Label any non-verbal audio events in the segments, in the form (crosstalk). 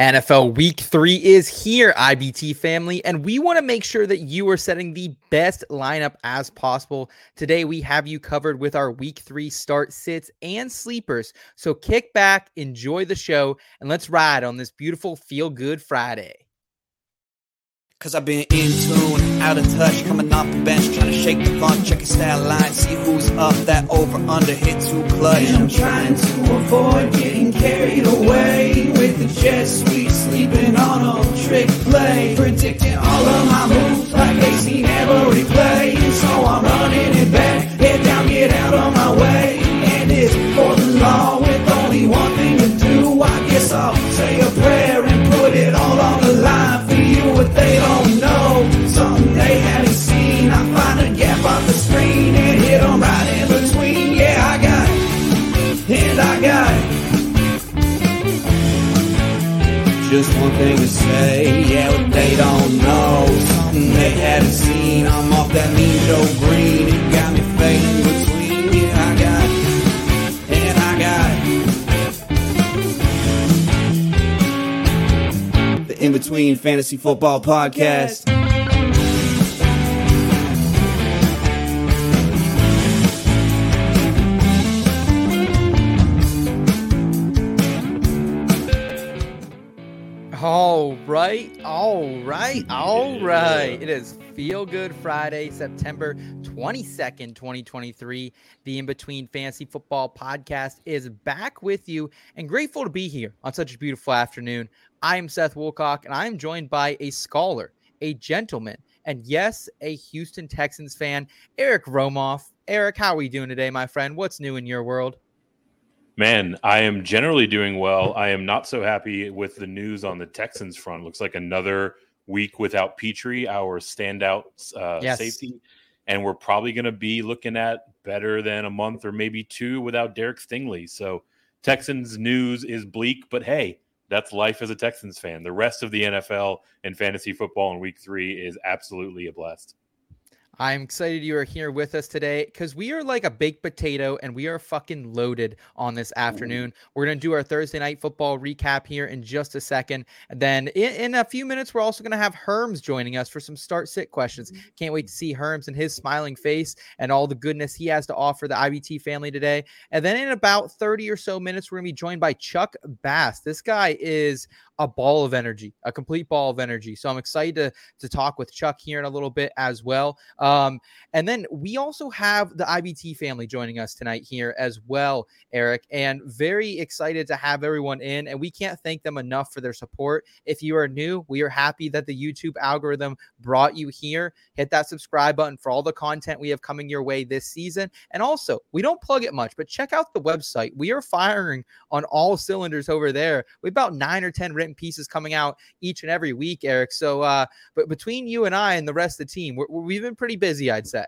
NFL week three is here, IBT family, and we want to make sure that you are setting the best lineup as possible. Today, we have you covered with our week three start sits and sleepers. So kick back, enjoy the show, and let's ride on this beautiful feel good Friday. Cause I've been in tune, out of touch, coming off the bench, trying to shake the funk, check your stat line, see who's up, that over under hit too clutch. And I'm trying to avoid getting carried away with the jet sweet, sleeping on a trick play, predicting all of my moves like they seen every play. So I'm running it back, head down, get out of my way, Just one thing to say, yeah, what they don't know, something they haven't seen. I'm off that mean Joe Green, it got me fading between. Yeah, I got and I got. The In Between Fantasy Football Podcast. All right, all right, all right. It is Feel Good Friday, September 22nd, 2023. The In Between Fantasy Football podcast is back with you and grateful to be here on such a beautiful afternoon. I am Seth Woolcock and I am joined by a scholar, a gentleman, and yes, a Houston Texans fan, Eric Romoff. Eric, how are we doing today, my friend? What's new in your world? Man, I am generally doing well. I am not so happy with the news on the Texans front. Looks like another week without Pitre, our standout uh, Yes. safety, and we're probably going to be looking at better than a month or maybe two without Derek Stingley. So Texans news is bleak, but hey, that's life as a Texans fan. The rest of the NFL and fantasy football in Week Three is absolutely a blast. I'm excited you are here with us today because we are like a baked potato and we are fucking loaded on this afternoon. We're going to do our Thursday night football recap here in just a second. And then in, in a few minutes, we're also going to have Herms joining us for some start sit questions. Mm-hmm. Can't wait to see Herms and his smiling face and all the goodness he has to offer the IBT family today. And then in about 30 or so minutes, we're going to be joined by Chuck Bass. This guy is a ball of energy, a complete ball of energy. So I'm excited to, to talk with Chuck here in a little bit as well. Um, and then we also have the IBT family joining us tonight here as well, Eric, and very excited to have everyone in. And we can't thank them enough for their support. If you are new, we are happy that the YouTube algorithm brought you here. Hit that subscribe button for all the content we have coming your way this season. And also, we don't plug it much, but check out the website. We are firing on all cylinders over there. We about nine or 10 written pieces coming out each and every week, Eric. So, uh, but between you and I and the rest of the team, we're, we've been pretty busy, I'd say.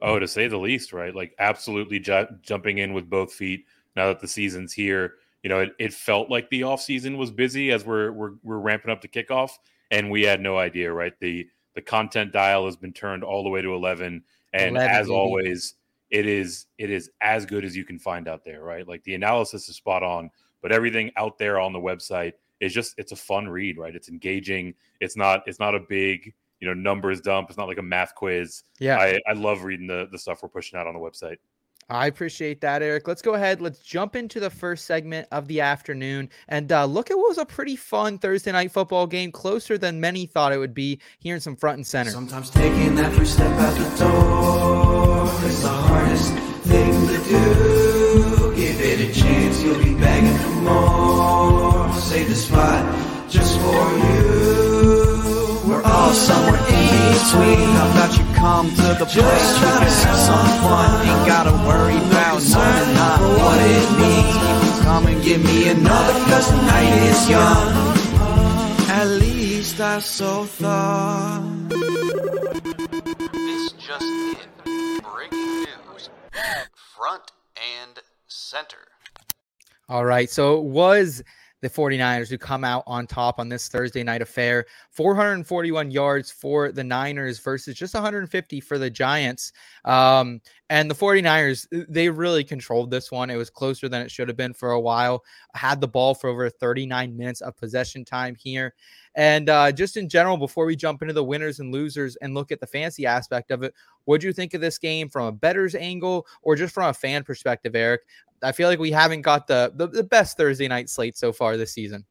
Oh, to say the least, right? Like absolutely ju- jumping in with both feet now that the season's here. You know, it, it felt like the offseason was busy as we're, we're we're ramping up the kickoff, and we had no idea, right? The the content dial has been turned all the way to eleven, and 11, as baby. always, it is it is as good as you can find out there, right? Like the analysis is spot on, but everything out there on the website is just it's a fun read, right? It's engaging. It's not it's not a big you know numbers dump. It's not like a math quiz. Yeah. I, I love reading the the stuff we're pushing out on the website. I appreciate that, Eric. Let's go ahead. Let's jump into the first segment of the afternoon and uh, look at what was a pretty fun Thursday night football game, closer than many thought it would be. Here in some front and center. Sometimes taking that first step out the door is the hardest thing to do. Give it a chance, you'll be begging for more. Save the spot just for you. We're all somewhere in between. How about you come to the place we can have some fun? Ain't gotta worry about knowing not what it means. You come and give me another, cause the night is young. At least I so thought. This just in. Breaking news. Front and center. All right. So it was the 49ers who come out on top on this Thursday night affair. 441 yards for the Niners versus just 150 for the Giants. Um, and the 49ers, they really controlled this one. It was closer than it should have been for a while. Had the ball for over 39 minutes of possession time here. And uh, just in general, before we jump into the winners and losers and look at the fancy aspect of it, what do you think of this game from a better's angle or just from a fan perspective, Eric? I feel like we haven't got the, the, the best Thursday night slate so far this season.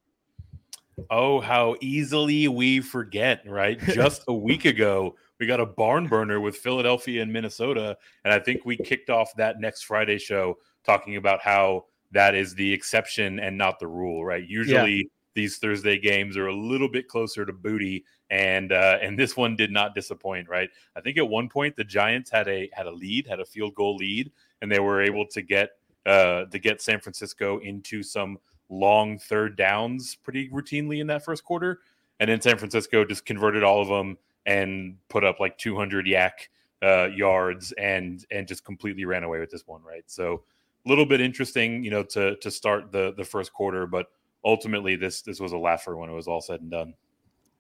Oh, how easily we forget, right? Just a week (laughs) ago, we got a barn burner with Philadelphia and Minnesota. And I think we kicked off that next Friday show talking about how that is the exception and not the rule, right? Usually yeah these Thursday games are a little bit closer to booty, and uh, and this one did not disappoint. Right, I think at one point the Giants had a had a lead, had a field goal lead, and they were able to get uh, to get San Francisco into some long third downs pretty routinely in that first quarter, and then San Francisco just converted all of them and put up like 200 YAC uh, yards and and just completely ran away with this one. Right, so a little bit interesting, you know, to to start the the first quarter, but ultimately this this was a laugher when it was all said and done.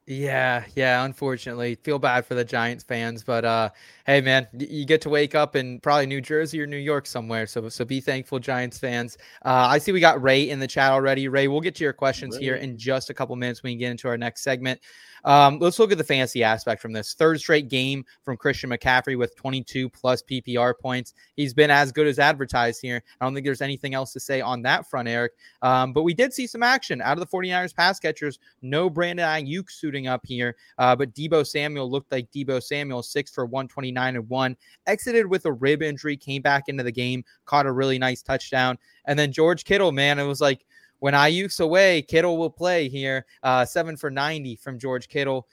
Yeah, yeah. Unfortunately, feel bad for the Giants fans, but uh, hey, man, you get to wake up in probably New Jersey or New York somewhere. So, so be thankful, Giants fans. Uh, I see we got Ray in the chat already. Ray, we'll get to your questions Ray. here in just a couple minutes when we get into our next segment. Um, let's look at the fantasy aspect from this third straight game from Christian McCaffrey with 22 plus PPR points. He's been as good as advertised here. I don't think there's anything else to say on that front, Eric. Um, but we did see some action out of the 49ers pass catchers. No Brandon Aiyuk suiting up here, uh, but Deebo Samuel looked like Deebo Samuel, six for 129 and one. Exited with a rib injury, came back into the game, caught a really nice touchdown. And then George Kittle, man, it was like when Aiyuk's away, Kittle will play here. Uh, seven for 90 from George Kittle.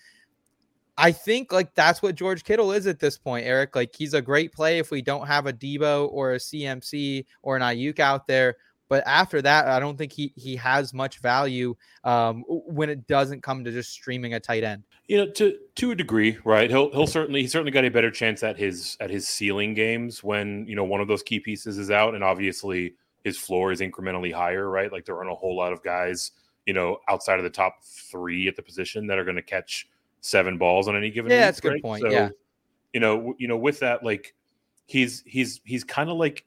I think like that's what George Kittle is at this point, Eric. Like he's a great play if we don't have a Deebo or a CMC or an Aiyuk out there. But after that, I don't think he he has much value um, when it doesn't come to just streaming a tight end. You know, to to a degree, right? He'll he'll certainly he certainly got a better chance at his at his ceiling games when you know one of those key pieces is out, and obviously his floor is incrementally higher, right? Like there aren't a whole lot of guys, you know, outside of the top three at the position that are going to catch seven balls on any given. Yeah, week, that's a right? good point. So, yeah, you know, you know, with that, like he's he's he's kind of like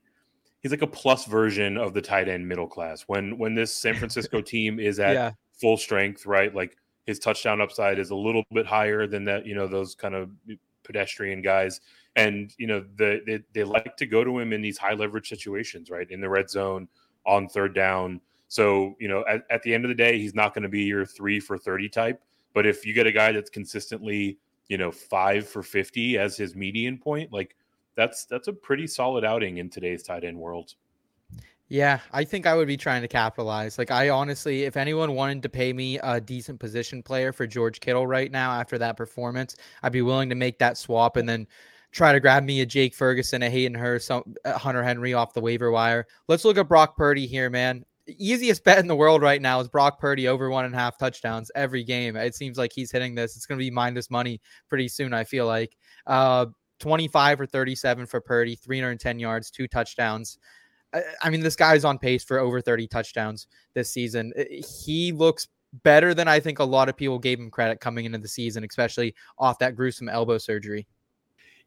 he's like a plus version of the tight end middle class. When when this San (laughs) Francisco team is at yeah. full strength, right? Like his touchdown upside is a little bit higher than that. You know, those kind of pedestrian guys and you know the, they, they like to go to him in these high leverage situations right in the red zone on third down so you know at, at the end of the day he's not going to be your three for 30 type but if you get a guy that's consistently you know five for 50 as his median point like that's that's a pretty solid outing in today's tight end world yeah, I think I would be trying to capitalize. Like, I honestly, if anyone wanted to pay me a decent position player for George Kittle right now after that performance, I'd be willing to make that swap and then try to grab me a Jake Ferguson, a Hayden Hurst, a Hunter Henry off the waiver wire. Let's look at Brock Purdy here, man. Easiest (laughs) bet in the world right now is Brock Purdy over one and a half touchdowns every game. It seems like he's hitting this. It's going to be minus money pretty soon, I feel like. Uh, 25 or 37 for Purdy, 310 yards, two touchdowns. I mean, this guy's on pace for over 30 touchdowns this season. He looks better than I think a lot of people gave him credit coming into the season, especially off that gruesome elbow surgery.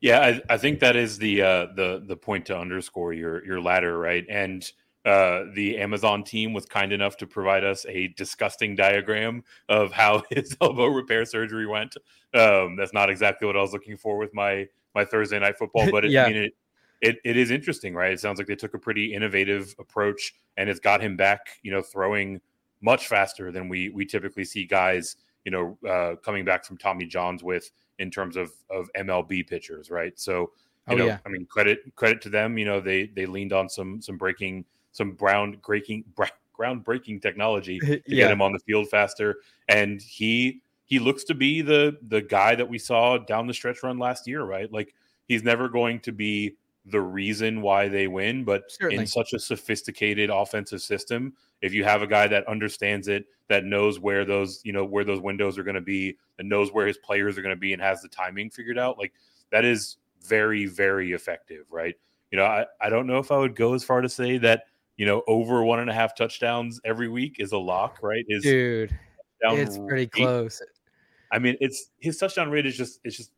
Yeah, I, I think that is the uh, the the point to underscore your your ladder, right? And uh, the Amazon team was kind enough to provide us a disgusting diagram of how (laughs) his elbow repair surgery went. Um, that's not exactly what I was looking for with my my Thursday night football, but (laughs) it, yeah. I mean, it, it it is interesting, right? It sounds like they took a pretty innovative approach, and it's got him back, you know, throwing much faster than we we typically see guys, you know, uh, coming back from Tommy John's with in terms of of MLB pitchers, right? So, you oh, know, yeah. I mean, credit credit to them. You know, they they leaned on some some breaking some ground breaking (laughs) groundbreaking technology (laughs) to yeah. get him on the field faster, and he he looks to be the the guy that we saw down the stretch run last year, right? Like he's never going to be the reason why they win, but Certainly. in such a sophisticated offensive system, if you have a guy that understands it, that knows where those, you know, where those windows are going to be, and knows where his players are going to be and has the timing figured out, like that is very, very effective, right? You know, I, I don't know if I would go as far to say that, you know, over one and a half touchdowns every week is a lock, right? Is Dude, down it's pretty close. I mean, it's his touchdown rate is just it's just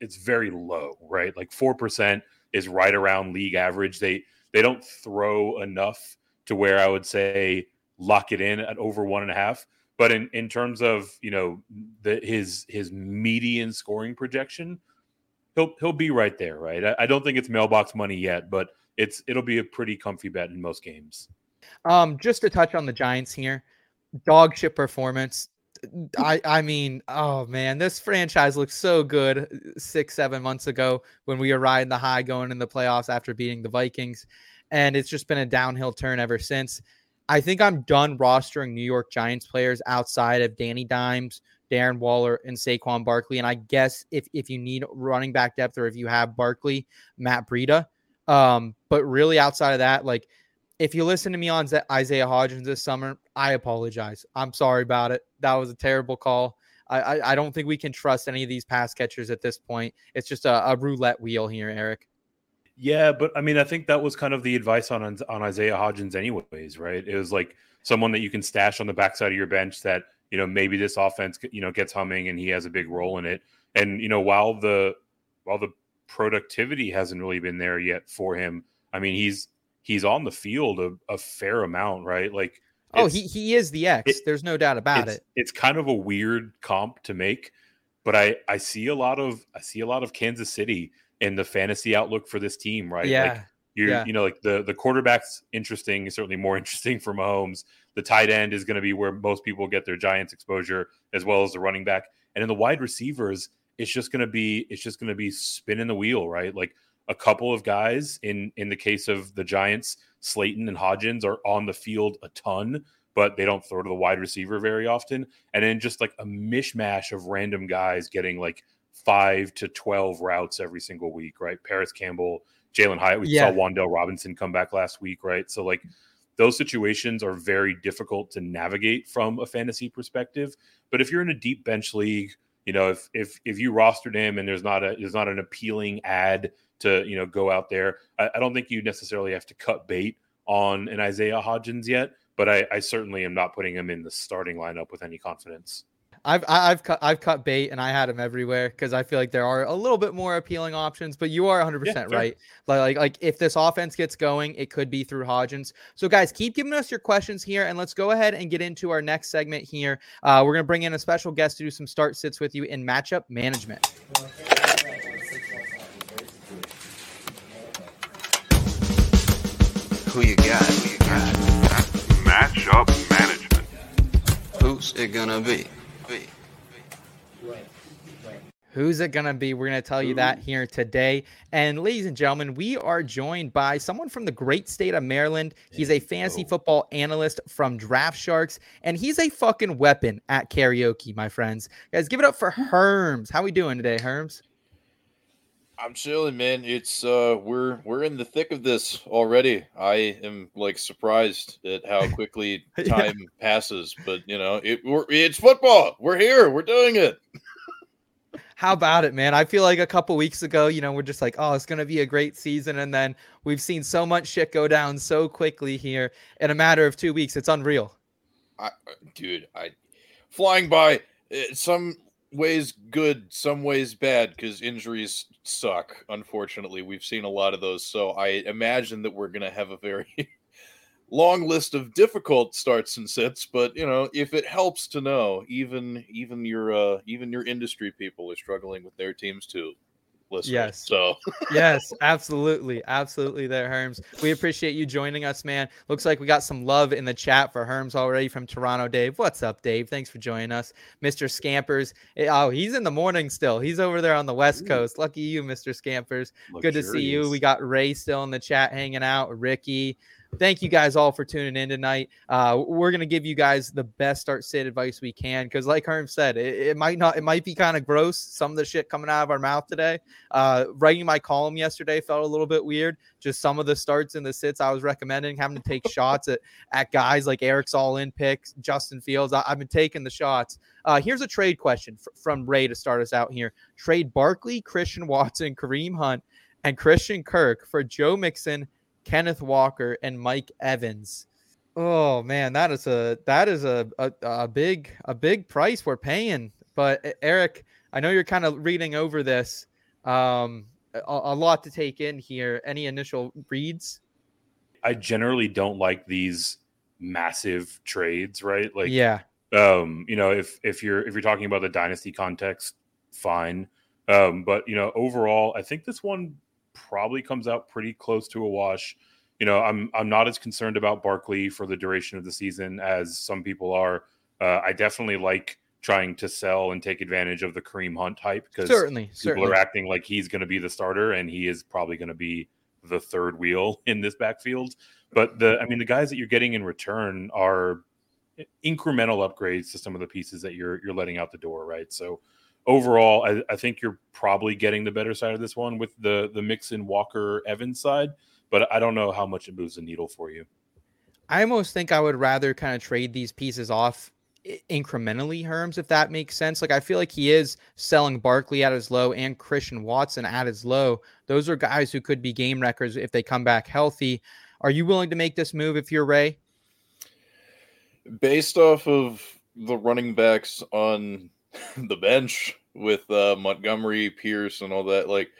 it's very low, right? Like four percent is right around league average. They they don't throw enough to where I would say lock it in at over one and a half. But in, in terms of you know the his his median scoring projection, he'll he'll be right there, right? I, I don't think it's mailbox money yet, but it's it'll be a pretty comfy bet in most games. Um, just to touch on the Giants here, dog shit performance. I I mean, oh man, this franchise looks so good uh, six seven months ago when we were riding the high going in the playoffs after beating the Vikings, and it's just been a downhill turn ever since. I think I'm done rostering New York Giants players outside of Danny Dimes, Darren Waller, and Saquon Barkley. And I guess if if you need running back depth or if you have Barkley, Matt Breida. Um, but really outside of that, like if you listen to me on Isaiah Hodgins this summer, I apologize. I'm sorry about it. That was a terrible call. I, I, don't think we can trust any of these pass catchers at this point. It's just a, a roulette wheel here, Eric. Yeah, but I mean, I think that was kind of the advice on on Isaiah Hodgins, anyways, right? It was like someone that you can stash on the backside of your bench that you know maybe this offense you know gets humming and he has a big role in it. And you know, while the while the productivity hasn't really been there yet for him, I mean, he's he's on the field a, a fair amount, right? Like, Oh, he, he is the X. it- There's no doubt about it's, it. It's kind of a weird comp to make, but I I see a lot of I see a lot of Kansas City in the fantasy outlook for this team, right? Yeah. Like you're yeah. you know like the the quarterback's interesting, certainly more (laughs) interesting for Mahomes. The tight end is going to be where most people get their Giants exposure, as well as the running back, and in the wide receivers, it's just going to be it's just going to be spinning the wheel, right? Like a couple of guys in in the case of the Giants, Slayton and Hodgins are on the field a ton, but they don't throw to the wide receiver very often. And then just like a mishmash of random guys getting like five to twelve routes every single week, right? Parris Campbell, Jalin Hyatt. We Yeah. saw Wan'Dale Robinson come back last week, right? So like those situations are very difficult to navigate from a fantasy perspective. But if you're in a deep bench league, you know, if if if you rostered him and there's not a there's not an appealing ad to you know go out there, I, I don't think you necessarily have to cut bait on an Isaiah Hodgins yet. But I, I certainly am not putting him in the starting lineup with any confidence. I've I've cut I've cut bait and I had him everywhere because I feel like there are a little bit more appealing options. But you are 100 percent right. Like, like like if this offense gets going, it could be through Hodgins. So guys, keep giving us your questions here, and let's go ahead and get into our next segment here. Uh, we're gonna bring in a special guest to do some start sits with you in matchup management. Who you got? Who you got? Matchup management. Who's it gonna be? Be. Who's it going to be? We're going to tell you that here today. And ladies and gentlemen, we are joined by someone from the great state of Maryland. He's a fantasy football analyst from Draft Sharks, and he's a fucking weapon at karaoke, my friends. Guys, give it up for Herms. How we doing today, Herms? I'm chilling, man. It's uh we're we're in the thick of this already. I am like surprised at how (laughs) quickly Yeah. time passes, but you know, it we're, it's football. We're here. We're doing it. How about it, man? I feel like a couple weeks ago, you know, we're just like, oh, it's going to be a great season. And then we've seen so much shit go down so quickly here in a matter of two weeks. It's unreal. I, dude, I flying by. eh, Some ways good, some ways bad because injuries suck. Unfortunately, we've seen a lot of those. So I imagine that we're gonna have a very (laughs) long list of difficult starts and sits. But you know, if it helps to know, even even your uh even your industry people are struggling with their teams too. Listeners. Yes. So yes, (laughs) absolutely. Absolutely there, Herms. We appreciate you joining us, man. Looks like we got some love in the chat for Herms already from Toronto, Dave. What's up, Dave? Thanks for joining us. Mr. Scampers. eh, Oh, he's in the morning still. He's over there on the West Coast. Lucky you, Mr. Scampers. Good to see you. We got Ray still in the chat hanging out, Ricky. Thank you guys all for tuning in tonight. Uh, we're gonna give you guys the best start sit advice we can because, like Herm said, it, it might not, it might be kind of gross. Some of the shit coming out of our mouth today. Uh, writing my column yesterday felt a little bit weird. Just some of the starts and the sits I was recommending, having to take (laughs) shots at at guys like Eric's all in picks, Justin Fields. I, have been taking the shots. Uh, here's a trade question fr- from Ray to start us out here: Trade Barkley, Christian Watson, Kareem Hunt, and Christian Kirk for Joe Mixon, Kenneth Walker, and Mike Evans. Oh man, that is a that is a a, a big a big price we're paying. But Eric, I know you're kind of reading over this. Um, a, a lot to take in here. Any initial reads? I generally don't like these massive trades, right? Like, yeah, um, you know, if if you're if you're talking about the dynasty context, fine. Um, but you know, overall, I think this one probably comes out pretty close to a wash. You know, I'm I'm not as concerned about Barkley for the duration of the season as some people are. Uh, I definitely like trying to sell and take advantage of the Kareem Hunt hype because certainly, people certainly. are acting like he's going to be the starter and he is probably going to be the third wheel (laughs) in this backfield. But the, I mean, the guys that you're getting in return are incremental upgrades to some of the pieces that you're you're letting out the door, right? So overall, I, I think you're probably getting the better side of this one with the the Mixon Walker Evans side, but I don't know how much it moves the needle for you. I almost think I would rather kind of trade these pieces off incrementally, Herms, if that makes sense. Like I feel like he is selling Barkley at his low and Christian Watson at his low. Those are guys who could be game wreckers if they come back healthy. Are you willing to make this move if you're Ray? based off of the running backs on (laughs) the bench with uh, Montgomery, Pierce, and all that, like,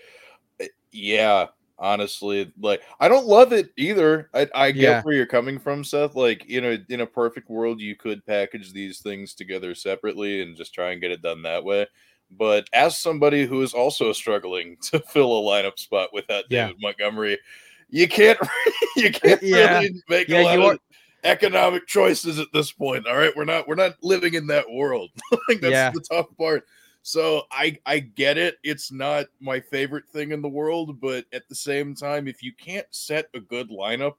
eh, yeah, honestly, like, I don't love it either. I, I get Yeah. where you're coming from, Seth. Like, you know, in a perfect world, you could package these things together separately and just try and get it done that way. But as somebody who is also struggling (laughs) to fill a lineup spot without Yeah. David Montgomery, you can't (laughs) you can't Yeah. really make Yeah, a lot you of are- economic choices at this point. All right, we're not we're not living in that world. (laughs) like that's Yeah. the tough part. So I I get it. It's not my favorite thing in the world, but at the same time, if you can't set a good lineup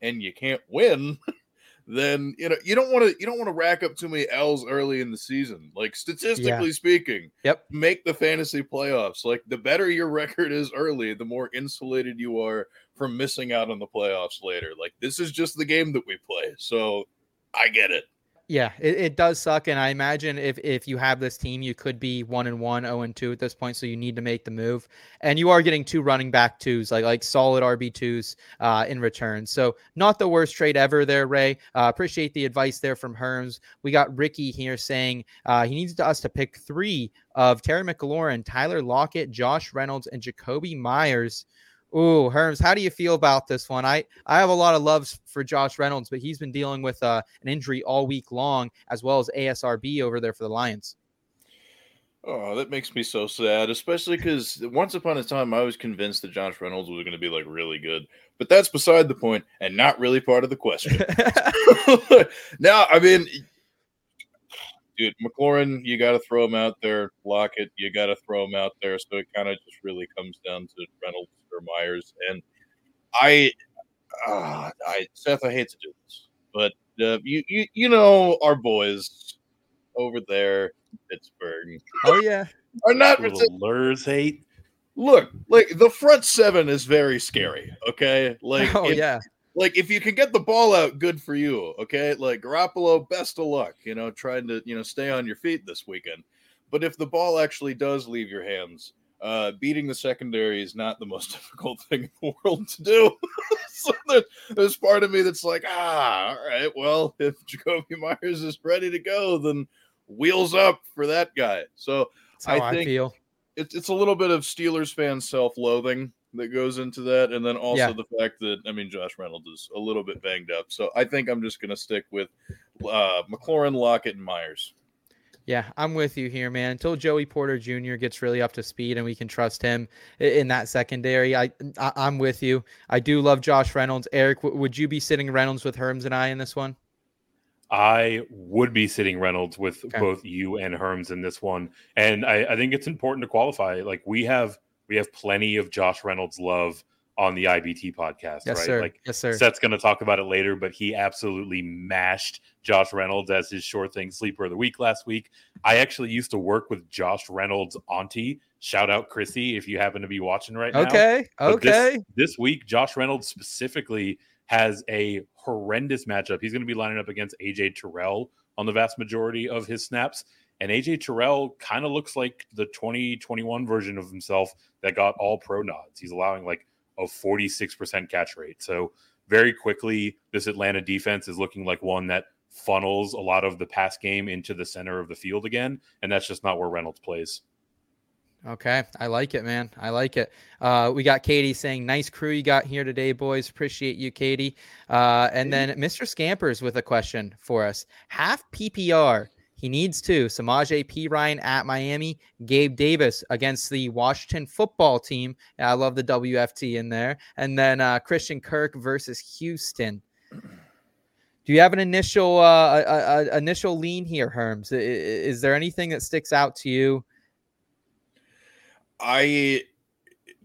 and you can't win, (laughs) then you know you don't want to you don't want to rack up too many L's early in the season. Like statistically speaking, Yep. make the fantasy playoffs. Like the better your (laughs) record is early, the more insulated you are from missing out on the playoffs later. Like this is just the game that we play. So I get it. Yeah, it, it does suck, and I imagine if if you have this team, you could be one and one, zero and two at this point. So you need to make the move, and you are getting two running back twos, like like solid RB twos uh, in return. So not the worst trade ever there, Ray. Uh, appreciate the advice there from Herms. We got Ricky here saying uh, he needs us to pick three of Terry McLaurin, Tyler Lockett, Josh Reynolds, and Jakobi Meyers. Ooh, Herms, how do you feel about this one? I, I have a lot of loves for Josh Reynolds, but he's been dealing with uh, an injury all week long, as well as ASRB over there for the Lions. Oh, that makes me so sad, especially because once upon a time I was convinced that Josh Reynolds was going to be like really good, but that's beside the point and not really part of the question. (laughs) (laughs) now, I mean, dude, McLaurin, you got to throw him out there. Lockett, you got to throw him out there. So it kind of just really comes down to Reynolds Meyers. And I, uh, I Seth, I hate to do this, but uh, you, you, you know, our boys over there, in Pittsburgh, oh yeah, (laughs) are not. Lures hate. Look, like the front seven is very scary. Okay, like oh if- yeah, like if you can get the ball out, good for you. Okay, like Garoppolo, best of luck. You know, trying to you know stay on your feet this weekend. But if the ball actually does leave your hands, uh, beating the secondary is not the most (laughs) difficult thing in the world to do. (laughs) so there, there's part of me that's like, ah, all right, well, (laughs) if Jakobi Meyers is ready to go, then wheels up for that guy. So that's how I I, think- feel. it's it's a little bit of Steelers fan self-loathing that goes into that, and then also Yeah. the fact that I mean Josh Reynolds is a little bit banged up. So I think I'm just gonna stick with uh, McLaurin, Lockett, and Meyers. Yeah, I'm with you here, man. Until Joey Porter Jr. gets really up to speed and we can trust him in that secondary, I, I I'm with you. I do love Josh Reynolds. Eric, w- would you be sitting Reynolds with Herms and I in this one? I would be sitting Reynolds with Okay. both you and Herms in this one, and I, I think it's important to qualify. Like we have, we have plenty of Josh Reynolds love on the IBT podcast, Yes, right? sir. Like yes, sir. Seth's going to talk about it later, but he absolutely mashed Josh Reynolds as his short thing sleeper of the week last week. I actually used to work with Josh Reynolds' auntie. Shout out Chrissy if you happen to be watching right now. okay. But this- Okay. This, week, Josh Reynolds specifically has a horrendous matchup. He's going to be lining up against AJ Terrell on the vast majority of his snaps. And AJ Terrell kind of looks like the 2021 version of himself that got all pro nods. He's allowing like of 46% catch rate. So very quickly, this Atlanta defense is looking like one that funnels a lot of the pass game into the center of the field again, and that's just not where Reynolds plays. Okay, I like it, man. I like it. Uh, we got Katie saying, "Nice crew you got here today, boys. Appreciate you, Katie." Uh, and then Mr. Scampers with a question for us: Half PPR. He needs to. Samaje Perine at Miami. Gabe Davis against the Washington football team. I love the WFT in there. And then uh, Christian Kirk versus Houston. Do you have an initial uh, a, a, initial lean here, Herms? Is there anything that sticks out to you? I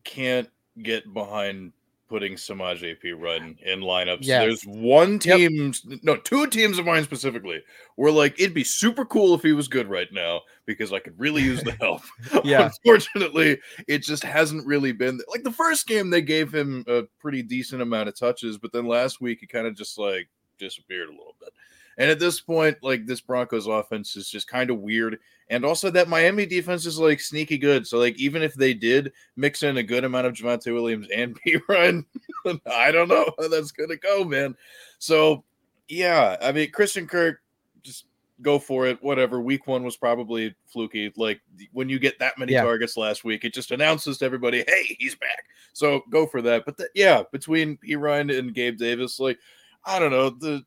can't get behind putting Samaje Perine in lineups. Yes. There's one team, no, two teams of mine specifically, where like it'd be super cool if he was good right now because I could really use the help. (laughs) Yeah. (laughs) Unfortunately, it just hasn't really been like the first game they gave him a pretty decent amount of touches, but then last week he kind of just like disappeared a little bit. And at this point, like this Broncos offense is just kind of weird. And also that Miami defense is like sneaky good. So like even if they did mix in a good amount of Javonte Williams and (laughs) P Ryan, (laughs) I don't know how that's gonna go, man. So yeah, I mean Christian Kirk, just go for it. Whatever. Week one was probably fluky. Like when you get that many Yeah. targets last week, it just announces to everybody, hey, he's back. So go for that. But th- yeah, between Perine and Gabe Davis, like I don't know the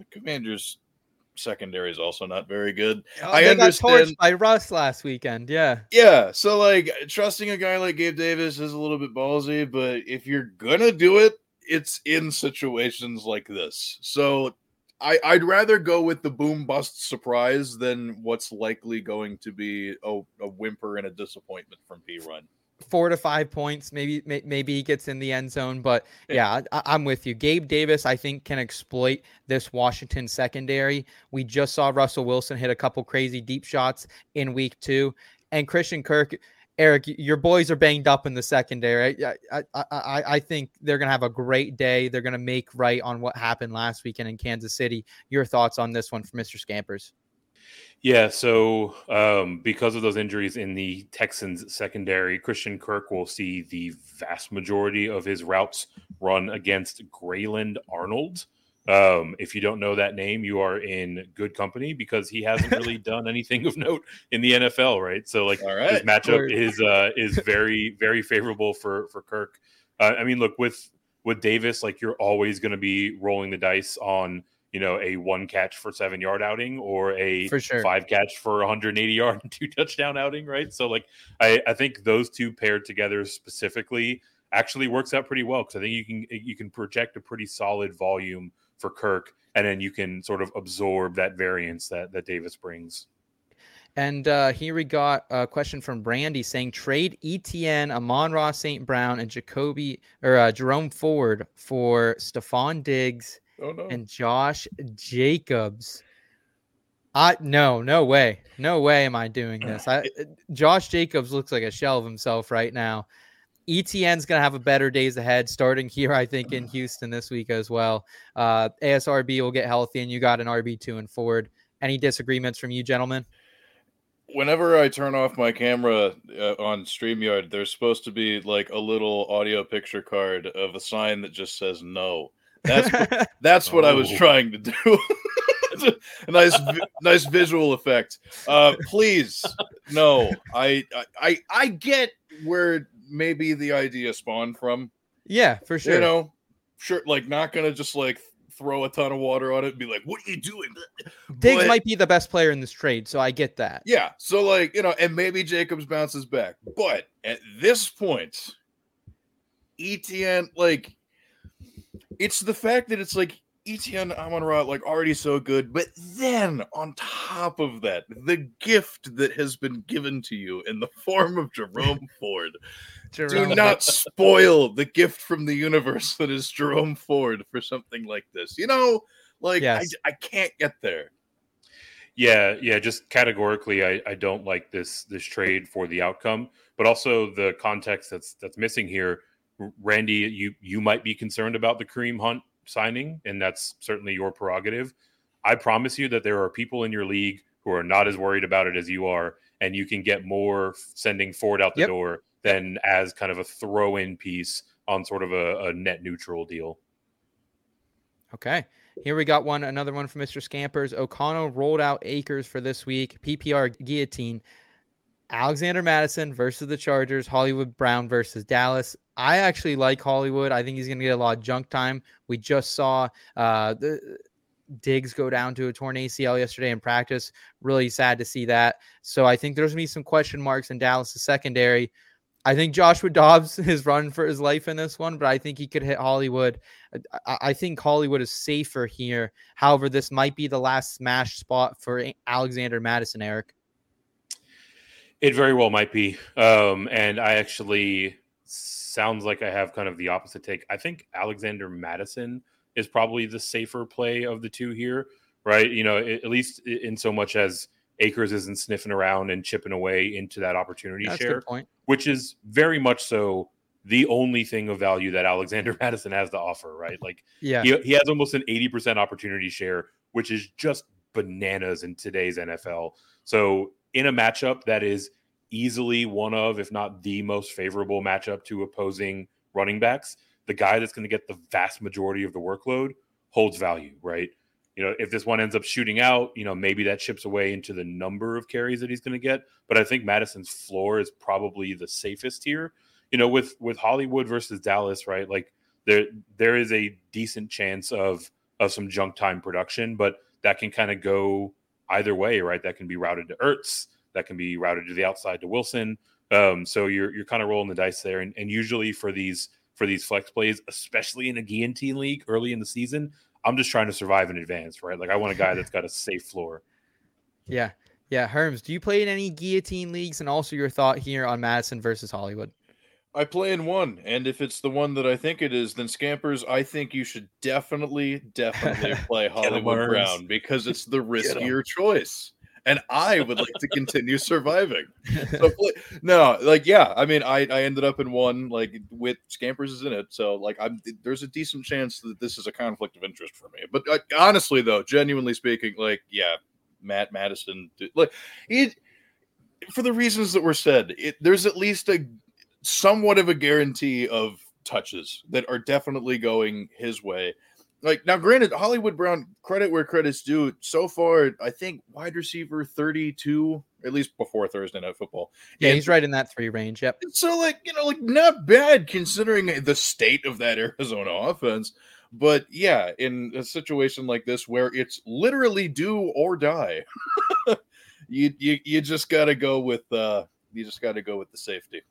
the Commanders secondary is also not very good. Oh, I understand- torched by Russ last weekend. Yeah. Yeah, so like trusting a guy like Gabe Davis is a little bit ballsy, but if you're gonna do it, it's in situations like this. So I, I'd rather go with the boom bust surprise than what's likely going to be a, a whimper and a disappointment from Perine. Four to five points. Maybe may- maybe he gets in the end zone, but yeah, I, I'm with you. Gabe Davis, I think, can exploit this Washington secondary. We just saw Russell Wilson hit a couple crazy deep shots in week two, and Christian Kirk. Eric, your boys are banged up in the secondary. I, I, I, I I think they're gonna have a great day. They're gonna make right on what happened last weekend in Kansas City. Your thoughts on this one for Mr. Scampers? Yeah, so um, because of those injuries in the Texans secondary, Christian Kirk will see the vast majority of his routes run against Grayland Arnold. Um, if you don't know that name, you are in good company because he hasn't really (laughs) done anything of note in the NFL, right? So, like, right. matchup is uh, is very very favorable for for Kirk. Uh, I mean, look with with Davis, like you're always going to be rolling the dice on you know a one catch for seven yard outing or a For sure. five catch for 180 yard and two touchdown outing, right? So like I, I think those two paired together specifically actually works out pretty well because I think you can you can project a pretty solid volume for Kirk, and then you can sort of absorb that variance that that Davis brings. And uh, here we got a question from Brandy saying trade ETN, Amon-Ra St. Brown, and Jacoby or uh, Jerome Ford for Stefon Diggs Oh no. and Josh Jacobs. I no, no way, no way am I doing this. I Josh Jacobs looks like a shell of himself right now. ETN's gonna have a better days ahead, starting here, I think, in (sighs) Houston this week as well. Uh, ASRB will get healthy, and you got an RB two and Ford. Any disagreements from you, gentlemen? Whenever I turn off my camera uh, on StreamYard, there's supposed to be like a little audio picture card of a sign that just says no. That's what- that's what I was Oh. trying to do. (laughs) a nice nice visual effect. Uh please no. I I I, I get where maybe the idea spawned from. Yeah, for sure. You know, sure like not gonna just like throw a ton of water on it and be like, what are you doing? Diggs but- might be the best player in this trade, so I get that. Yeah. So like, you know, and maybe Jacobs bounces back. But at this point, ETN, like it's the fact that it's like ETN Amon Ra like already so good, but then on top of that, the gift that has been given to you in the form of Jerome (laughs) Ford. Jerome. Do not spoil the gift from the universe that is Jerome Ford for something like this. You know, like Yes. I, I can't get there. Yeah, yeah. Just categorically, I, I don't like this this trade for the outcome, but also the context that's that's missing here. Randy, you you might be concerned about the Kareem Hunt signing, and that's certainly your prerogative. I promise you that there are people in your league who are not as worried about it as you are, and you can get more sending Ford out the Yep. door than as kind of a throw in piece on sort of a, a net neutral deal. Okay. Here we got one, another one from Mr. Scampers. O'Connell rolled out Akers for this week. PPR guillotine. Alexander Mattison versus the Chargers. Hollywood Brown versus Dallas. I actually like Hollywood. I think he's going to get a lot of junk time. We just saw uh, the Diggs go down to a torn ACL yesterday in practice. Really sad to see that. So I think there's going to be some question marks in Dallas' secondary. I think Joshua Dobbs (laughs) is running for his life in this one, but I think he could hit Hollywood. I, I, think Hollywood is safer here. However, this might be the last smash spot for Alexander Mattison, Eric. It very well might be. Um, and I actually sounds like I have kind of the opposite take. I think Alexander Mattison is probably the safer play of the two here, right? You know, at least in so much as Akers isn't sniffing around and chipping away into that opportunity That's share, which is very much so the only thing of value that Alexander (laughs) Mattison has to offer, right? Like, yeah, he, he has almost an 80% opportunity share, which is just bananas in today's NFL. So, in a matchup that is easily one of, if not the most favorable matchup to opposing running backs, the guy that's going to get the vast majority of the workload holds value, right? You know, if this one ends up shooting out, you know, maybe that chips away into the number of carries that he's going to get. But I think Mattison's floor is probably the safest here. You know, with with Hollywood versus Dallas, right? Like there there is a decent chance of of some junk time production, but that can kind of go either way, right? That can be routed to Ertz, that can be routed to the outside to Wilson. Um, so you're you're kind of rolling the dice there, and, and usually for these for these flex plays, especially in a guillotine league early in the season, I'm just trying to survive in advance, right? Like I want a guy that's got a safe floor. Yeah. Yeah. Herms, do you play in any guillotine leagues? And also your thought here on Mattison versus Hollywood. I play in one, and if it's the one that I think it is, then Scampers, I think you should definitely, definitely (laughs) play Hollywood Brown because it's the (laughs) riskier choice and I would like to continue (laughs) surviving. So, no, like yeah, I mean, I I ended up in one like with Scampers is in it, so like I'm there's a decent chance that this is a conflict of interest for me. But uh, honestly, though, genuinely speaking, like yeah, Matt Madison, like it for the reasons that were said, it, there's at least a somewhat of a guarantee of touches that are definitely going his way like now granted hollywood brown credit where credit's due so far i think wide receiver 32 at least before thursday night football. Yeah and he's right in that three range yep. So like you know like not bad considering the state of that arizona offense but yeah in a situation like this where it's literally do or die (laughs) you, you you just gotta go with uh you just gotta go with the safety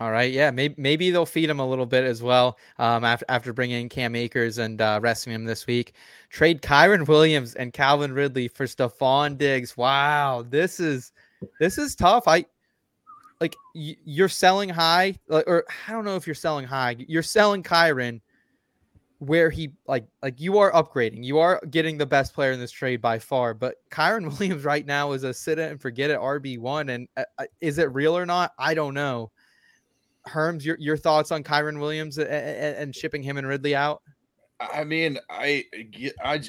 all right, yeah, maybe maybe they'll feed him a little bit as well um, after after bringing in Cam Akers and uh, resting him this week. Trade Kyren Williams and Calvin Ridley for Stefon Diggs. Wow, this is this is tough. I like you're selling high, or I don't know if you're selling high. You're selling Kyren where he like like you are upgrading. You are getting the best player in this trade by far. But Kyren (laughs) Williams right now is a sit it and forget it RB one. And uh, uh, is it real or not? I don't know. Herms, your, your thoughts on Kyren Williams and, and shipping him and Ridley out? I mean, I, I,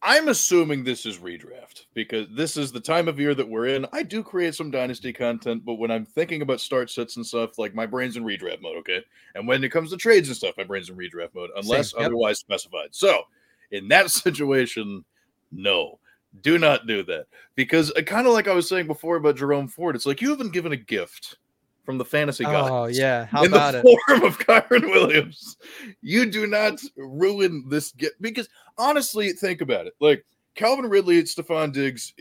I, am assuming this is redraft because this is the time of year that we're in. I do create some dynasty content, but when I'm thinking about start sets and stuff, like my brain's in redraft mode, okay? And when it comes to trades and stuff, my brain's in redraft mode, unless yep. otherwise specified. So, in that (laughs) situation, no, do not do that because uh, kind of like I was saying before about Jerome Ford, it's like you have been given a gift from the fantasy gods. Oh yeah, (laughs) how in about the it? form of Kyren Williams. You do not ruin this get because honestly, think about it. Like Calvin Ridley and Stefon Diggs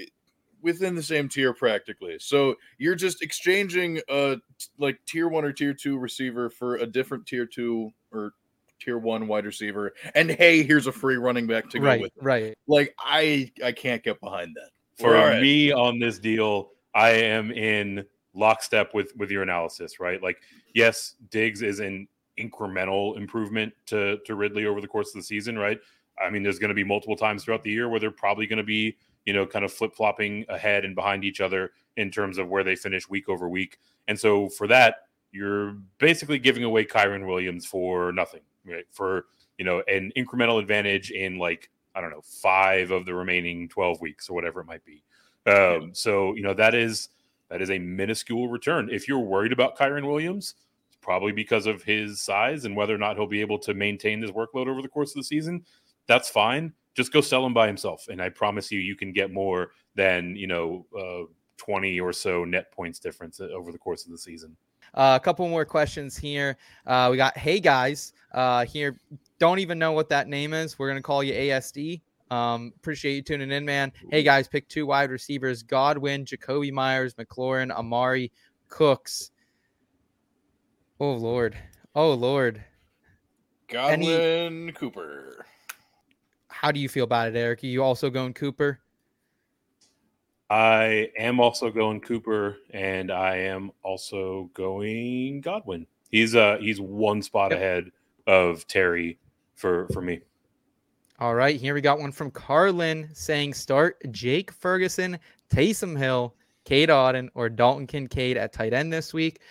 within the same tier practically. So you're just exchanging a like tier one or tier two receiver for a different tier two or tier one wide receiver. And hey, here's a free running back to go right, with. It. Right. Like I I can't get behind that. For right. me on this deal, I am in lockstep with with your analysis, right? Like, yes, Diggs is an incremental improvement to to Ridley over the course of the season, right? I mean, there's going to be multiple times throughout the year where they're probably going to be, you know, kind of flip flopping ahead and behind each other in terms of where they finish week over week. And so for that, you're basically giving away Kyren Williams for nothing, right? For you know, an incremental advantage in like I don't know five of the remaining twelve weeks or whatever it might be. Um, so you know that is that is a minuscule return. If you're worried about Kyren Williams, it's probably because of his size and whether or not he'll be able to maintain his workload over the course of the season. That's fine. Just go sell him by himself, and I promise you, you can get more than you know uh, twenty or so net points difference uh, over the course of the season. Uh, a couple more questions here. Uh, we got hey guys uh, here. Don't even know what that name is. We're gonna call you ASD. Um, appreciate you tuning in, man. Hey guys, pick two wide receivers: Godwin, Jakobi Meyers, McLaurin, Amari, Cooks. Oh Lord, oh Lord. Godwin Cooper. How do you feel about it, Eric? Are you also going Cooper? I am also going Cooper, and I am also going Godwin. He's uh he's one spot Yep. ahead of Terry for for me. All right, here we got one from Carlin saying start Jake Ferguson, Taysom Hill, Cade Otton, or Dalton Kincaid at tight end this week.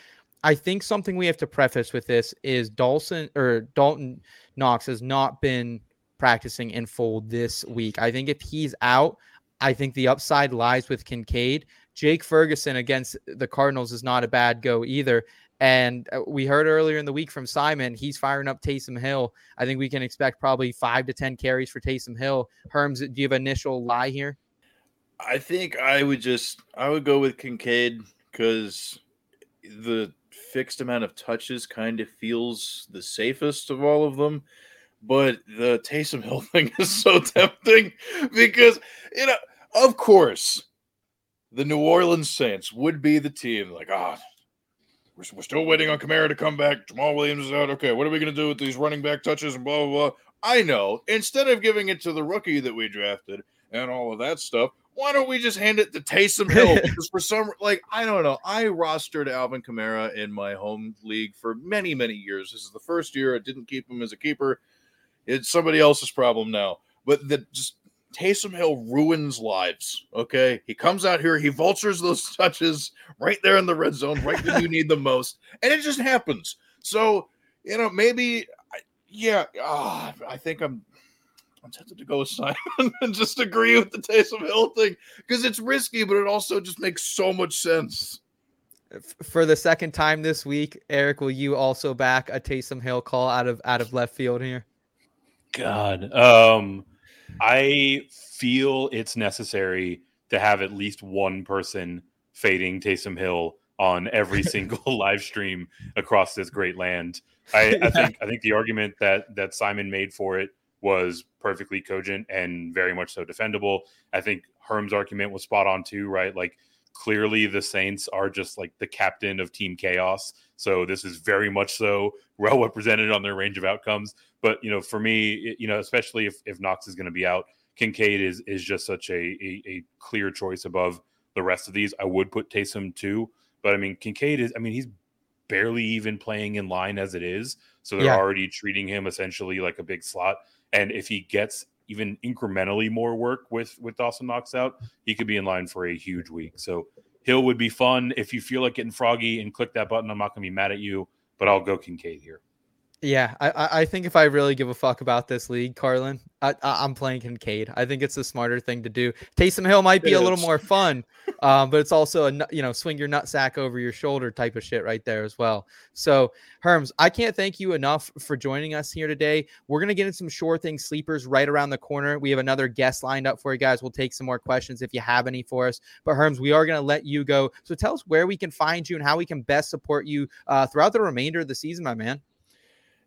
I think something we have to preface with this is Dalton or Dawson Knox has not been practicing in full this week. I think if he's out, I think the upside lies with Kincaid. Jake Ferguson against the Cardinals is not a bad go either. And uh, we heard earlier in the week from Simon, he's firing up Taysom Hill. I think we can expect probably five to 10 carries for Taysom Hill. Herms, do you have an initial lie here? I think I would just I would go with Kincaid because the fixed amount of touches kind of feels the safest of all of them. But the Taysom Hill (laughs) thing is so tempting because you know, of course, the New Orleans Saints would be the team like, ah, we're, we're still waiting on Kamara to come back. Jamaal Williams is out. Okay, what are we going to do with these running back touches and blah, blah, blah? I know. Instead of giving it to the rookie that we drafted and all of that stuff, why don't we just hand it to Taysom Hill? (laughs) because for some, like, I don't know. I rostered Alvin Kamara in my home league for many, many years. This is the first year I didn't keep him as a keeper. It's somebody else's problem now. But that just Taysom Hill ruins lives. Okay. He comes out here, he vultures those (laughs) touches right there in the red zone, right when you (laughs) need the most. And it just happens. So, you know, maybe, yeah, ah, I think I'm. I'm tempted to go with Simon (laughs) and just agree with the Taysom Hill thing because it's risky, but it also just makes so much sense. For the second time this week, Eric, will you also back a Taysom Hill call out of out of left field here? God, um, I feel it's necessary to have at least one person fading Taysom Hill on every (laughs) single live stream across this great land. I, (laughs) I think I think the argument that that Simon made for it was perfectly cogent and very much so defendable. I think Herm's argument was spot on too, right? Like clearly the Saints are just like the captain of team chaos. So this is very much so (laughs) well represented on their range of outcomes. But you know, for me, you know, especially if, if Knox is going to be out, Kincaid is is just such a, a a clear choice above the rest of these. I would put Taysom too, but I mean Kincaid is I mean he's barely even playing in line as it is. So they're Yeah. already treating him essentially like a big slot. And if he gets even incrementally more work with with Dawson Knox out, he could be in line for a huge week. So Hill would be fun. If you feel like getting froggy and click that button, I'm not gonna be mad at you, but I'll go Kincaid here. Yeah, I, I think if I really give a fuck about this league, Carlin, I, I'm playing Kincaid. I think it's the smarter thing to do. Taysom Hill might be a little more fun, um, but it's also a you know swing your nut sack over your shoulder type of shit right there as well. So Herms, I can't thank you enough for joining us here today. We're gonna get in some sure thing sleepers right around the corner. We have another guest lined up for you guys. We'll take some more questions if you have any for us. But Herms, we are gonna let you go. So tell us where we can find you and how we can best support you uh, throughout the remainder of the season, my man.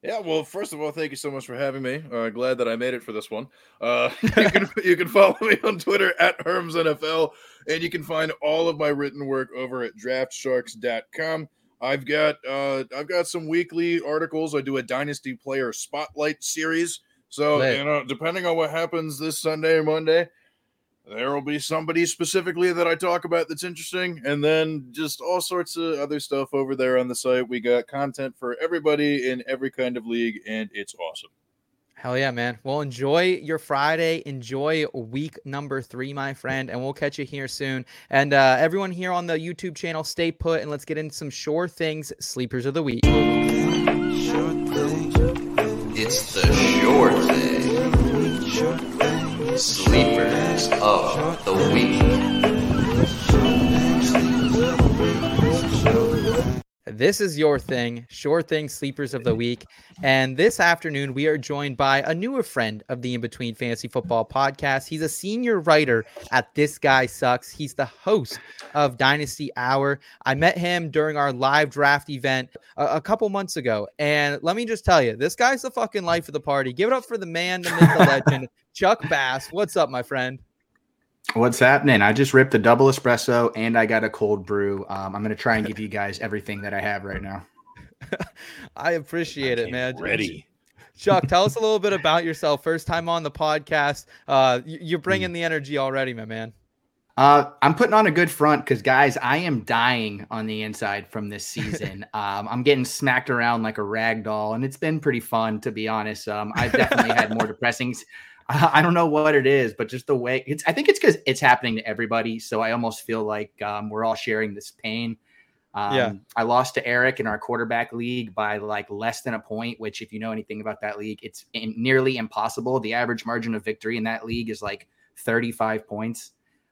Yeah, well, first of all, thank you so much for having me. Uh, glad that I made it for this one. Uh, (laughs) (laughs) you can you can follow me on Twitter at HermsNFL, and you can find all of my written work over at DraftSharks.com. I've got uh, I've got some weekly articles. I do a Dynasty Player Spotlight series. So Lit. you know, depending on what happens this Sunday or Monday, there will be somebody specifically that I talk about that's interesting, and then just all sorts of other stuff over there on the site. We got content for everybody in every kind of league, and it's awesome. Hell yeah, man. Well, enjoy your Friday. Enjoy week number three, my friend, and we'll catch you here soon. And uh, everyone here on the YouTube channel, stay put and let's get into some sure things sleepers of the week. It's the sure thing. Sleepers of the week. This is your thing, Sure Thing Sleepers of the Week. And this afternoon, we are joined by a newer friend of the In Between Fantasy Football podcast. He's a senior writer at This Guy Sucks. He's the host of Dynasty Hour. I met him during our live draft event a, a couple months ago. And let me just tell you, this guy's the fucking life of the party. Give it up for the man, the myth, the legend, (laughs) Chuck Bass. What's up, my friend? What's happening? I just ripped a double espresso and I got a cold brew. Um, I'm going to try and give you guys everything that I have right now. (laughs) I appreciate it, man. Ready. Chuck, tell us a little bit about yourself. First time on the podcast. Uh, you- you're bringing the energy already, my man. Uh, I'm putting on a good front because, guys, I am dying on the inside from this season. (laughs) um, I'm getting smacked around like a rag doll, and it's been pretty fun, to be honest. Um, I've definitely had more (laughs) depressing. (laughs) I don't know what it is, but just the way it's, I think it's because it's happening to everybody. So I almost feel like um, we're all sharing this pain. Um, Yeah. I lost to Eric in our quarterback league by like less than a point, which, if you know anything about that league, it's in, nearly impossible. The average margin of victory in that league is like 35 points.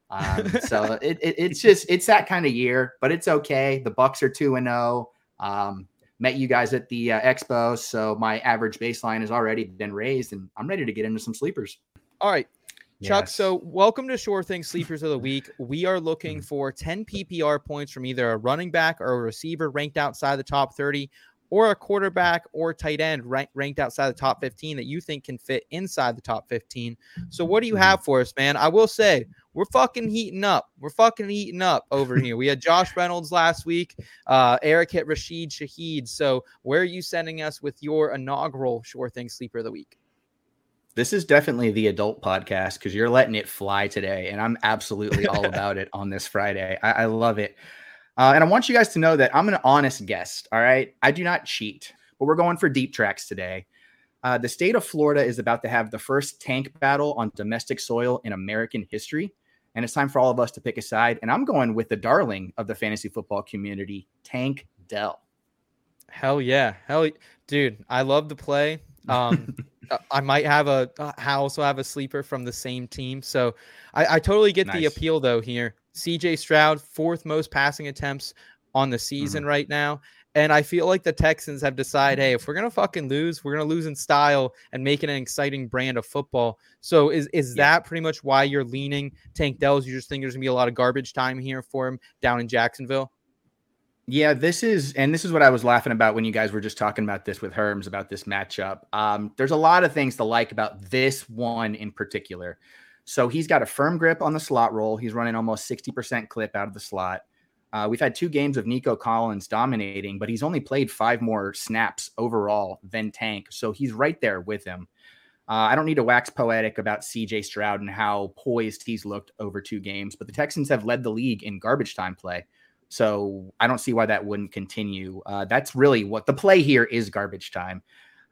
Um, (laughs) so it, it, it's just it's that kind of year, but it's okay. The Bucs are two and zero. Um, met you guys at the uh, expo, so my average baseline has already been raised, and I'm ready to get into some sleepers. All right. Chuck, Yes. so welcome to Sure Thing Sleepers of the (laughs) Week. We are looking for 10 PPR points from either a running back or a receiver ranked outside the top 30, or a quarterback or tight end rank, ranked outside the top 15 that you think can fit inside the top 15. So, what do you have for us, man? I will say, we're fucking heating up. We're fucking heating up over here. We had Josh Reynolds last week. Uh, Eric hit Rashid Shaheed. So, where are you sending us with your inaugural Sure Thing Sleeper of the Week? This is definitely the adult podcast because you're letting it fly today, and I'm absolutely all (laughs) about it on this Friday. I, I love it. Uh, and I want you guys to know that I'm an honest guest. All right. I do not cheat, but we're going for deep tracks today. Uh, the state of Florida is about to have the first tank battle on domestic soil in American history. And it's time for all of us to pick a side. And I'm going with the darling of the fantasy football community, Tank Dell. Hell yeah. Hell, dude, I love the play. (laughs) Um, uh, I might have a, uh, I also have a sleeper from the same team. So I, I totally get the appeal though here. CJ Stroud, fourth most passing attempts on the season Mm-hmm. right now. And I feel like the Texans have decided, hey, if we're gonna fucking lose, we're gonna lose in style and make it an exciting brand of football. So is is Yeah. that pretty much why you're leaning Tank Dells? You just think there's gonna be a lot of garbage time here for him down in Jacksonville? Yeah, this is, and this is what I was laughing about when you guys were just talking about this with Herms about this matchup. Um, there's a lot of things to like about this one in particular. So he's got a firm grip on the slot role. He's running almost 60% clip out of the slot. Uh, we've had two games of Nico Collins dominating, but he's only played five more snaps overall than Tank. So he's right there with him. Uh, I don't need to wax poetic about CJ Stroud and how poised he's looked over two games, but the Texans have led the league in garbage time play. So I don't see why that wouldn't continue. Uh, that's really what the play here is garbage time.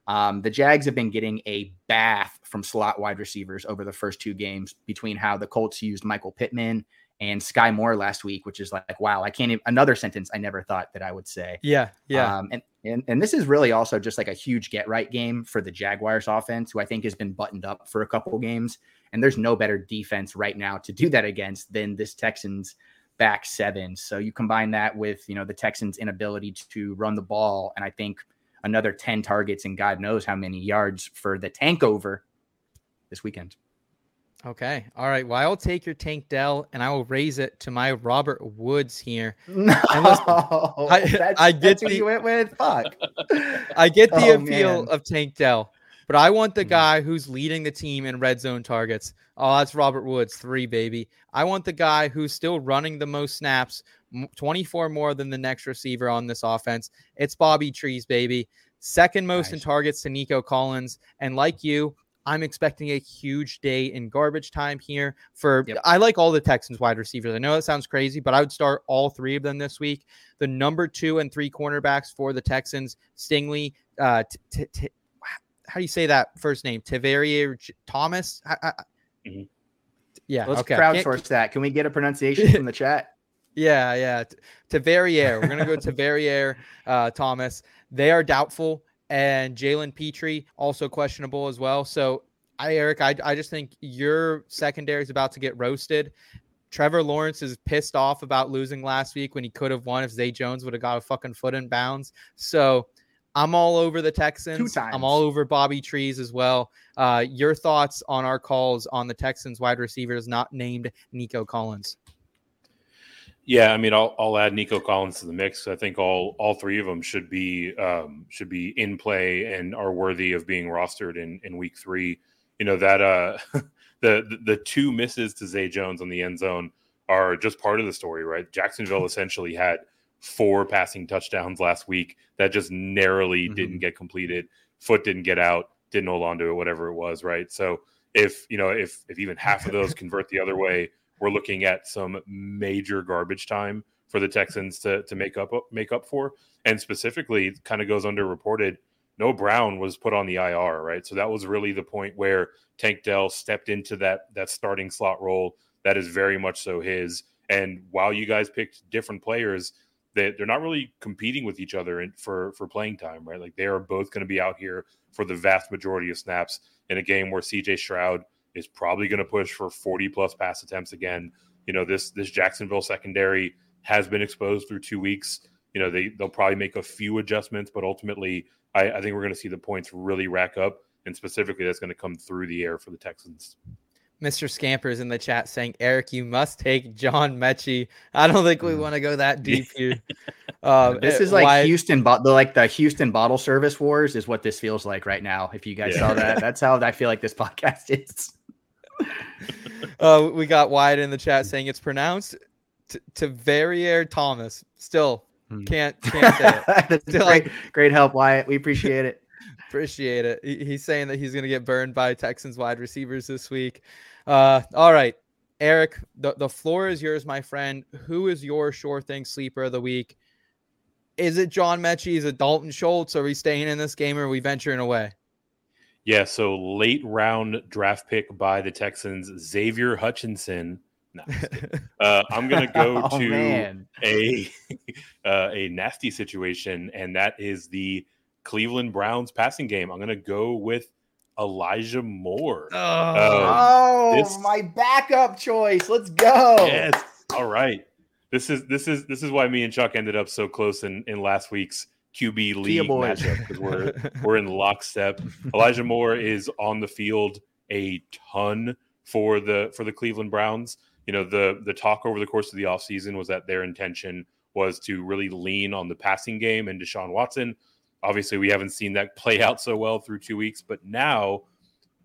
Um, the Jags have been getting a bath from slot wide receivers over the first two games between how the Colts used Michael Pittman and Skyy Moore last week, which is like, wow, I can't even, another sentence I never thought that I would say. Yeah, yeah. Um, and, and and this is really also just like a huge get right game for the Jaguars offense, who I think has been buttoned up for a couple games. And there's no better defense right now to do that against than this Texans back seven. So you combine that with you know the Texans' inability to run the ball, and I think another 10 targets and God knows how many yards for the tank over this weekend. Okay. All right. Well, I'll take your Tank Dell and I will raise it to my Robert Woods here. (laughs) No, I- (laughs) I get the- you went with. Fuck. (laughs) I get the Oh, appeal man. of Tank Dell, but I want the Mhm. guy who's leading the team in red zone targets. Oh, that's Robert Woods, three, baby. I want the guy who's still running the most snaps, 24 more than the next receiver on this offense. It's Bobby Trees, baby. Second most in targets to Nico Collins. And like you, I'm expecting a huge day in garbage time here for Yep. I like all the Texans wide receivers. I know that sounds crazy, but I would start all three of them this week. The number two and three cornerbacks for the Texans, Stingley, uh, t- t- how do you say that first name? Tavarier Thomas. I- I- Mhm. Yeah. Let's okay. Can't- crowdsource that. Can we get a pronunciation (laughs) from the chat? Yeah, yeah. T- Tavarier. We're gonna go (laughs) Tavarier, uh, Thomas. They are doubtful, and Jalen Pitre also questionable as well. So, I Eric, I, I just think your secondary is about to get roasted. Trevor Lawrence is pissed off about losing last week when he could have won if Zay Jones would have got a fucking foot in bounds. So I'm all over the Texans. times. I'm all over Bobby Trees as well. Uh, your thoughts on our calls on the Texans wide receivers not named Nico Collins? Yeah, I mean, I'll I'll add Nico Collins to the mix. I think all all three of them should be um, should be in play and are worthy of being rostered in in week three. You know that uh, (laughs) the the two misses to Zay Jones on the end zone are just part of the story, right? Jacksonville (laughs) essentially had four passing touchdowns last week that just narrowly Mhm. didn't get completed. Foot didn't get out, didn't hold on to it, whatever it was, right? So if you know if if even half of those (laughs) convert the other way, we're looking at some major garbage time for the Texans to to make up make up for. And specifically, kind of goes underreported. Noah Brown was put on the IR, right? So that was really the point where Tank Dell stepped into that that starting slot role. That is very much so his. And while you guys picked different players, they, they're not really competing with each other for for playing time, right? Like they are both going to be out here for the vast majority of snaps in a game where CJ Stroud is probably going to push for 40 plus pass attempts again. You know, this this Jacksonville secondary has been exposed through two weeks. You know, they they'll probably make a few adjustments, but ultimately, I, I think we're going to see the points really rack up, and specifically, that's going to come through the air for the Texans. Mr. Scampers in the chat saying, Eric, you must take John Metchie. I don't think we Mm. want to go that deep here. (laughs) Um, This is like why- Houston, but the like the Houston bottle service wars is what this feels like right now. If you guys Yeah. saw that, that's how I feel like this (laughs) podcast is. (laughs) Uh, we got Wyatt in the chat saying it's pronounced t- Tavarier Thomas. Still Hmm. can't can't say it. (laughs) Still, great, great help, Wyatt. We appreciate it. Appreciate it. He- He's saying that he's going to get burned by Texans wide receivers this week. Uh, all right, Eric, the, the floor is yours, my friend. Who is your sure thing sleeper of the week? Is it John Metchie? Is it Dalton Schultz? Are we staying in this game or are we venturing away? Yeah, so late round draft pick by the Texans, Xavier Hutchinson. No, I'm (laughs) uh, I'm going to go (laughs) oh, to man. a (laughs) uh, a nasty situation, and that is the Cleveland Browns passing game. I'm going to go with Elijah Moore. Oh, Oh, this- my backup choice. Let's go. Yes. All right. This is this is this is why me and Chuck ended up so close in in last week's QB league matchup because we're (laughs) we're in lockstep. Elijah Moore is on the field a ton for the for the Cleveland Browns. You know, the the talk over the course of the offseason was that their intention was to really lean on the passing game and Deshaun Watson. Obviously, we haven't seen that play out so well through two weeks, but now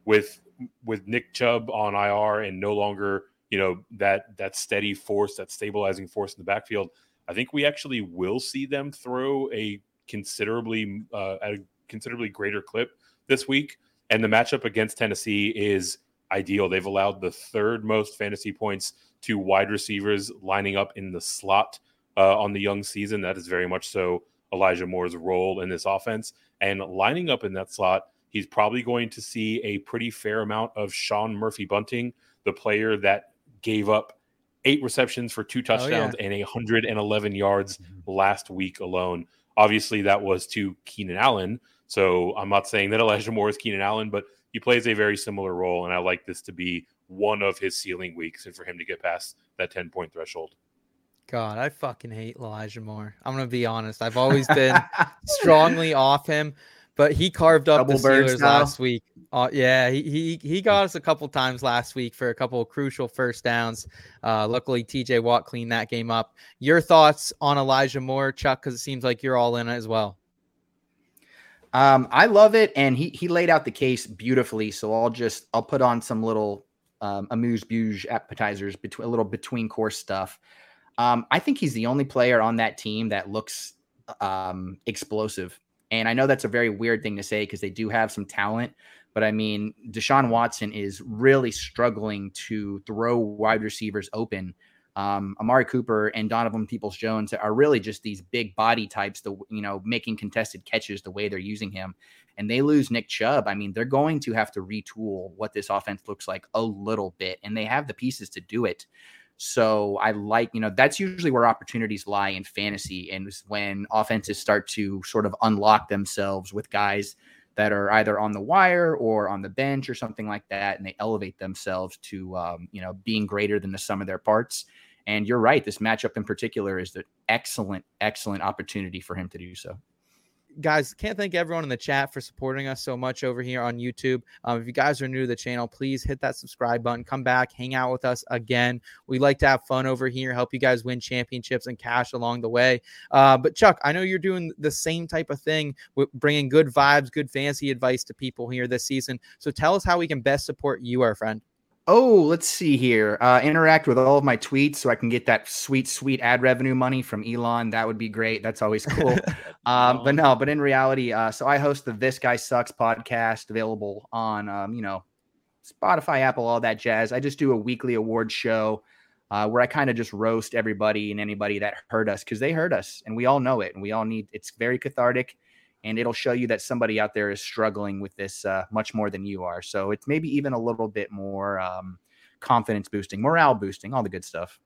with with Nick Chubb on IR and no longer, you know, that that steady force, that stabilizing force in the backfield, I think we actually will see them throw a considerably uh, at a considerably greater clip this week. And the matchup against Tennessee is ideal. They've allowed the third most fantasy points to wide receivers lining up in the slot uh, on the young season. That is very much so Elijah Moore's role in this offense. And lining up in that slot, he's probably going to see a pretty fair amount of Sean Murphy Bunting, the player that gave up eight receptions for two Oh, yeah. touchdowns and 111 yards Mm-hmm. last week alone. Obviously, that was to Keenan Allen. So I'm not saying that Elijah Moore is Keenan Allen, but he plays a very similar role. And I like this to be one of his ceiling weeks and for him to get past that 10 point threshold. God, I fucking hate Elijah Moore. I'm gonna be honest. I've always been (laughs) strongly off him, but he carved up Double the Steelers last week. Uh, yeah, he, he he got us a couple times last week for a couple of crucial first downs. Uh, luckily, T.J. Watt cleaned that game up. Your thoughts on Elijah Moore, Chuck? Because it seems like you're all in it as well. Um, I love it, and he he laid out the case beautifully. So I'll just I'll put on some little um, amuse bouche appetizers between a little between course stuff. Um, I think he's the only player on that team that looks um, explosive, and I know that's a very weird thing to say because they do have some talent. But I mean, Deshaun Watson is really struggling to throw wide receivers open. Um, Amari Cooper and Donovan Peoples Jones are really just these big body types, the you know, making contested catches the way they're using him. And they lose Nick Chubb. I mean, they're going to have to retool what this offense looks like a little bit, and they have the pieces to do it. So I like, you know, that's usually where opportunities lie in fantasy, and when offenses start to sort of unlock themselves with guys that are either on the wire or on the bench or something like that, and they elevate themselves to um, you know being greater than the sum of their parts. And you're right, this matchup in particular is the excellent, excellent opportunity for him to do so guys, can't thank everyone in the chat for supporting us so much over here on YouTube. Um, if you guys are new to the channel, please hit that subscribe button, come back, hang out with us again. We like to have fun over here, help you guys win championships and cash along the way. Uh, but Chuck, I know you're doing the same type of thing with bringing good vibes, good fancy advice to people here this season. So tell us how we can best support you, our friend. Oh, let's see here. Uh, interact with all of my tweets so I can get that sweet, sweet ad revenue money from Elon. That would be great. That's always (laughs) cool. um, but no, but in reality, uh, so I host the This Guy Sucks podcast, available on, um, you know, Spotify, Apple, all that jazz. I just do a weekly award show uh, where I kind of just roast everybody and anybody that hurt us because they hurt us, and we all know it, and we all need. It's very cathartic and it'll show you that somebody out there is struggling with this uh, much more than you are. So it's maybe even a little bit more um, confidence boosting, morale boosting, all the good stuff.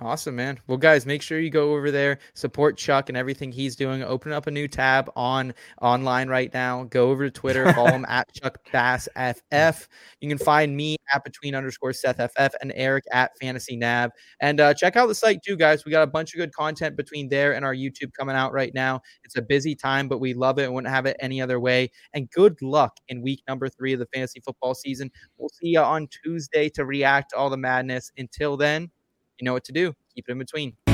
Awesome, man. Well, guys, make sure you go over there, support Chuck and everything he's doing. Open up a new tab on online right now. Go over to Twitter, (laughs) follow him at Chuck Bass FF. You can find me at between underscore Seth FF and Eric at Fantasy Nav. And uh, check out the site too, guys. We got a bunch of good content between there and our YouTube coming out right now. It's a busy time, but we love it and wouldn't have it any other way. And good luck in week number three of the fantasy football season. We'll see you on Tuesday to react to all the madness. Until then, you know what to do. Keep it in between.